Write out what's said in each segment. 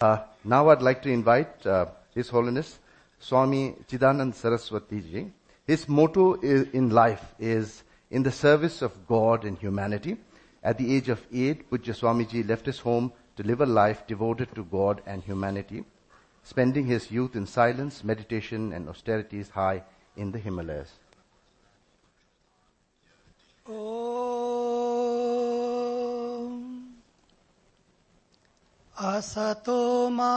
Uh, now I'd like to invite uh, His Holiness Swami Chidanand Saraswati ji. His motto is, in life is in the service of God and humanity. At the age of eight, Pujya Swamiji left his home to live a life devoted to God and humanity, spending his youth in silence, meditation, and austerities high in the Himalayas. ॐ असतो मा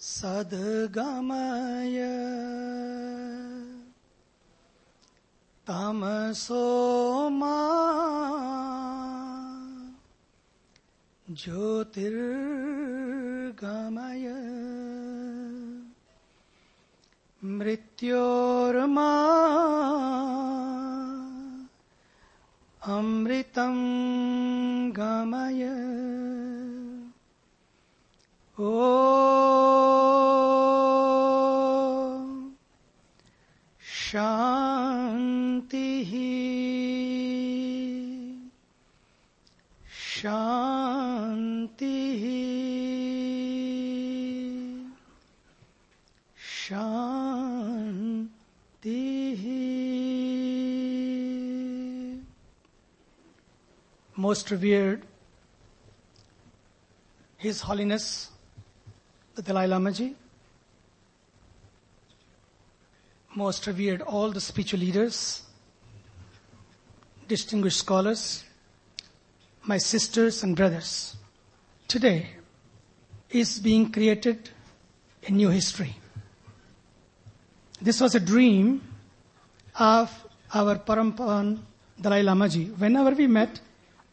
सद्गमय। तमसो मा ज्योतिर्गमय। मृत्योर्मा अमृतं गमय ॐ शान्तिः शान्तिः Most revered His Holiness the Dalai Lama Ji, most revered all the spiritual leaders, distinguished scholars, my sisters and brothers. Today is being created a new history. This was a dream of our Parampan Dalai Lama Ji. Whenever we met,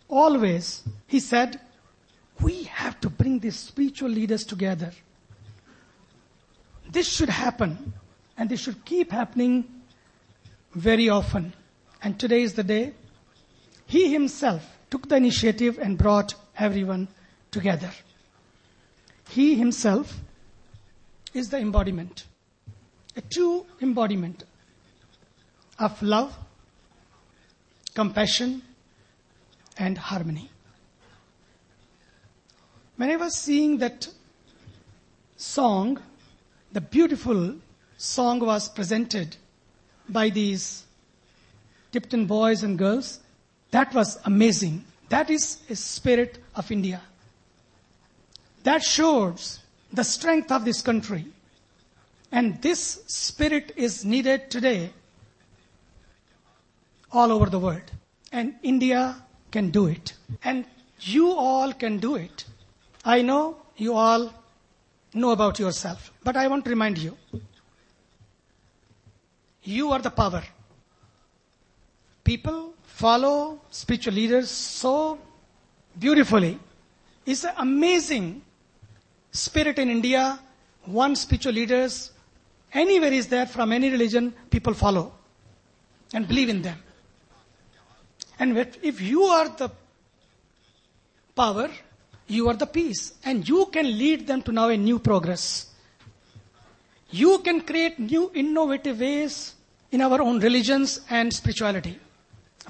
always he said, we have to bring these spiritual leaders together. This should happen and this should keep happening very often. And today is the day. He himself took the initiative and brought everyone together. He himself is the embodiment, a true embodiment of love, compassion, and harmony. When I was seeing that song, the beautiful song was presented by these Tibetan boys and girls. That was amazing. That is a spirit of India. That shows the strength of this country. And this spirit is needed today all over the world. And India can do it. And you all can do it. I know you all know about yourself, but I want to remind you. You are the power. People follow spiritual leaders so beautifully. It's an amazing spirit in India. One spiritual leaders, anywhere is there from any religion, people follow and believe in them. And if you are the power, you are the peace. And you can lead them to now a new progress. You can create new innovative ways in our own religions and spirituality.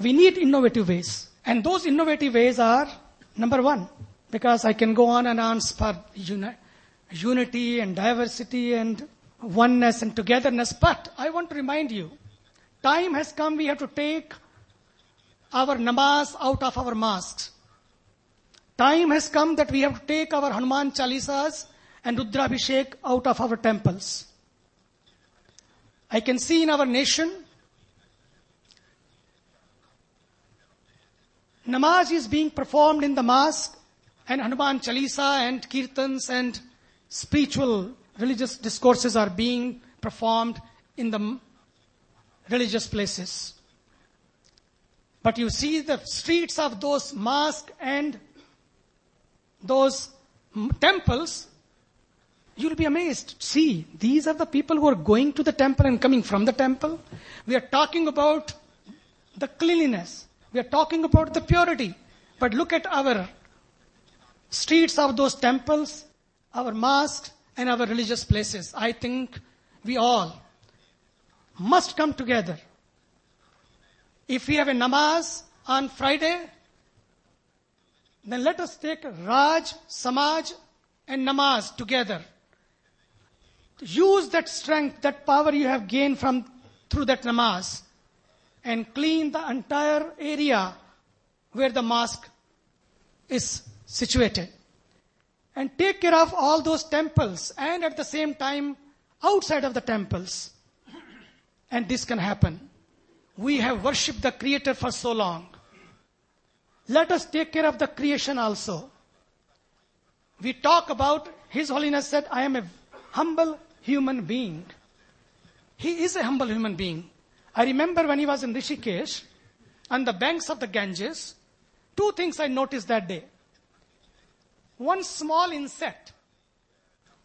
We need innovative ways. And those innovative ways are, number one, because I can go on and on for uni- unity and diversity and oneness and togetherness, but I want to remind you, time has come we have to take our namaz out of our mosques. Time has come that we have to take our Hanuman Chalisas and Rudrabhishek out of our temples. I can see in our nation, namaz is being performed in the mosque and Hanuman Chalisa and Kirtans and spiritual religious discourses are being performed in the religious places. But you see the streets of those mosques and those temples, you'll be amazed. See, these are the people who are going to the temple and coming from the temple. We are talking about the cleanliness. We are talking about the purity. But look at our streets of those temples, our mosques, and our religious places. I think we all must come together. If we have a namaz on Friday, then let us take Raj, Samaj, and Namaz together. Use that strength, that power you have gained from through that namaz, and clean the entire area where the mosque is situated. And take care of all those temples and at the same time outside of the temples. And this can happen. We have worshipped the Creator for so long. Let us take care of the creation also. We talk about, His Holiness said, I am a humble human being. He is a humble human being. I remember when he was in Rishikesh, on the banks of the Ganges, two things I noticed that day. One small insect.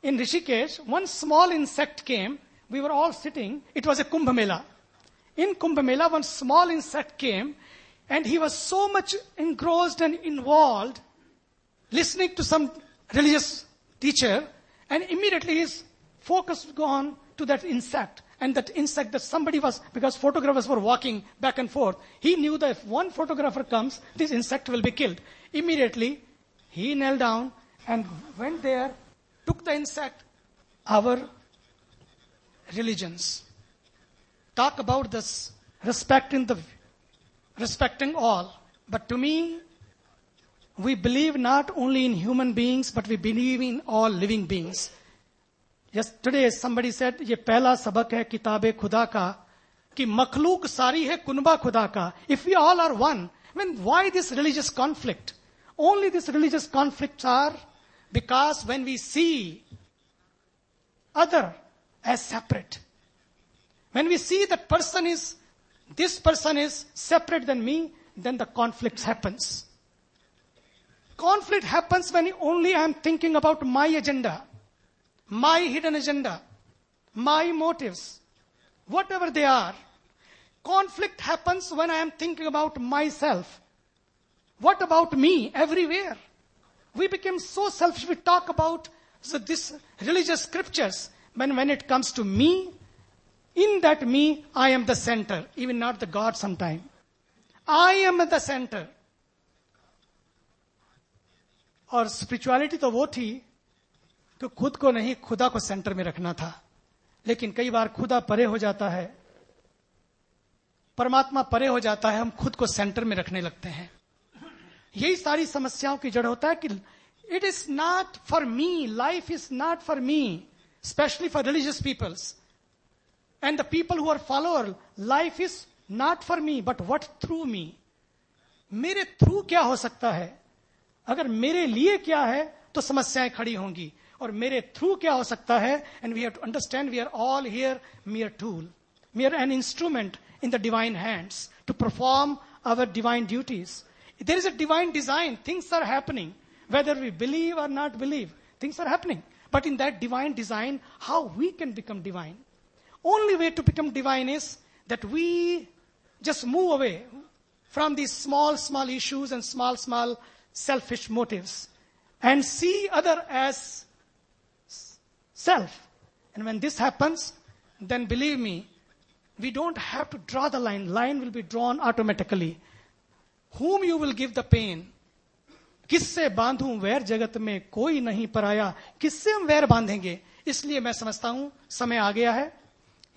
In Rishikesh, one small insect came. We were all sitting. It was a Kumbh Mela. In Kumbh Mela, one small insect came and he was so much engrossed and involved listening to some religious teacher and immediately his focus gone to that insect. And that insect that somebody was because photographers were walking back and forth he knew that if one photographer comes this insect will be killed. Immediately he knelt down and went there took the insect our religions talk about this respecting the respecting all but to me we believe not only in human beings but we believe in all living beings Yesterday somebody said ये पहला सबक है किताब खुदा का कि मखलूक सारी है कुनबा खुदा का if we all are one when why this religious conflict only this religious conflicts are because when we see other as separate when we see that person is this person is separate than me then the conflict happens conflict happens when only i am thinking about my agenda my hidden agenda, my motives, whatever they are. Conflict happens when I am thinking about myself. What about me everywhere? We become so selfish. We talk about so this religious scriptures. When, when it comes to me, in that me, I am the center, even not the God sometime. I am the center. और spirituality तो वो थी तो खुद को नहीं खुदा को सेंटर में रखना था लेकिन कई बार खुदा परे हो जाता है परमात्मा परे हो जाता है हम खुद को सेंटर में रखने लगते हैं यही सारी समस्याओं की जड़ होता है कि it is not for me life is not for me specially for religious peoples and the people who are follower life is not for me but what through मी मेरे थ्रू क्या हो सकता है अगर मेरे लिए क्या है तो समस्याएं खड़ी होंगी और मेरे थ्रू क्या हो सकता है and we have to understand we are all here mere tool mere an instrument in the divine hands to perform our divine duties. There is a divine design. Things are happening. Whether we believe or not believe, things are happening. But in that divine design, how we can become divine? Only way to become divine is that we just move away from these small, small issues and small, small selfish motives and see other as self. And when this happens, then believe me, we don't have to draw the line. Line will be drawn automatically. Whom you will give the pain? किससे बांधूं वैर जगत में कोई नहीं पराया किससे हम वैर बांधेंगे इसलिए मैं समझता हूं समय आ गया है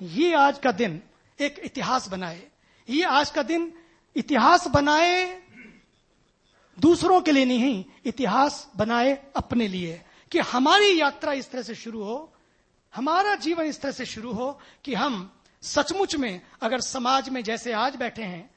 ये आज का दिन एक इतिहास बनाए। ये आज का दिन इतिहास बनाए दूसरों के लिए नहीं, इतिहास बनाए अपने लिए। कि हमारी यात्रा इस तरह से शुरू हो, हमारा जीवन इस तरह से शुरू हो कि हम सचमुच में, अगर समाज में जैसे आज बैठे हैं,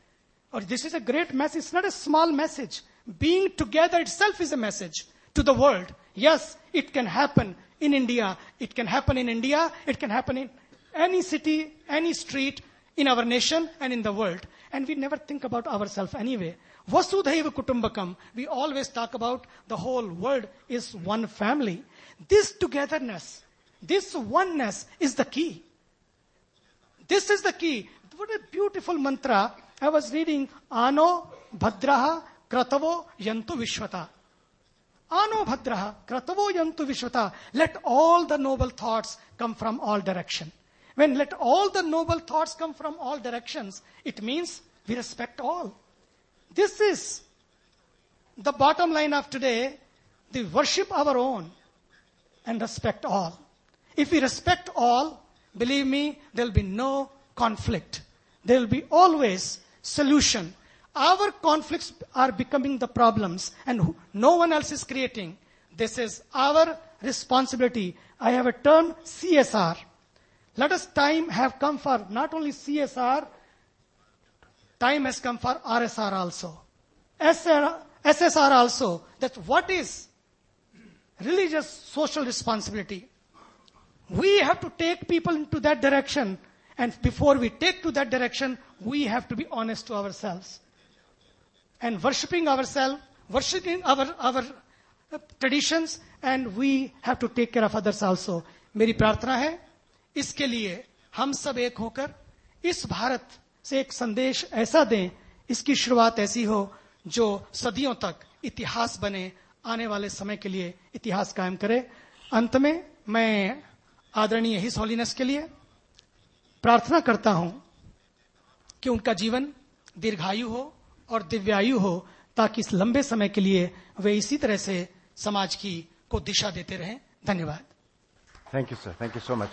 और this is a great message not a small message being together itself is a message to the world yes it can happen in India it can happen in India it can happen in any city, any street in our nation and in the world. And we never think about ourselves anyway. Vasudhaiva Kutumbakam. We always talk about the whole world is one family. This togetherness, this oneness is the key. This is the key. What a beautiful mantra. I was reading Ano Bhadraha Kratavo Yantu Vishwata. Ano Bhadraha Kratavo Yantu Vishwata. Let all the noble thoughts come from all direction. When let all the noble thoughts come from all directions, it means we respect all. This is the bottom line of today, the worship our own and respect all. If we respect all, believe me, there will be no conflict. There will be always solution. Our conflicts are becoming the problems and no one else is creating. This is our responsibility. I have a term CSR. Let us time have come for not only CSR, time has come for RSR also. SR, SSR also. That what is religious social responsibility? We have to take people into that direction. And before we take to that direction, we have to be honest to ourselves. And worshipping ourselves, worshipping our, our uh, traditions, and we have to take care of others also. मेरी प्रार्थना है इसके लिए हम सब एक होकर इस भारत से एक संदेश ऐसा दें, इसकी शुरुआत ऐसी हो जो सदियों तक इतिहास बने, आने वाले समय के लिए इतिहास कायम करे। अंत में मैं आदरणीय हिस होलीनेस के लिए प्रार्थना करता हूँ कि उनका जीवन दीर्घायु हो और दिव्यायु हो, ताकि इस लंबे समय के लिए वे इसी तरह से समाज की को दिशा देते रहें। धन्यवाद। Thank you sir thank you so much.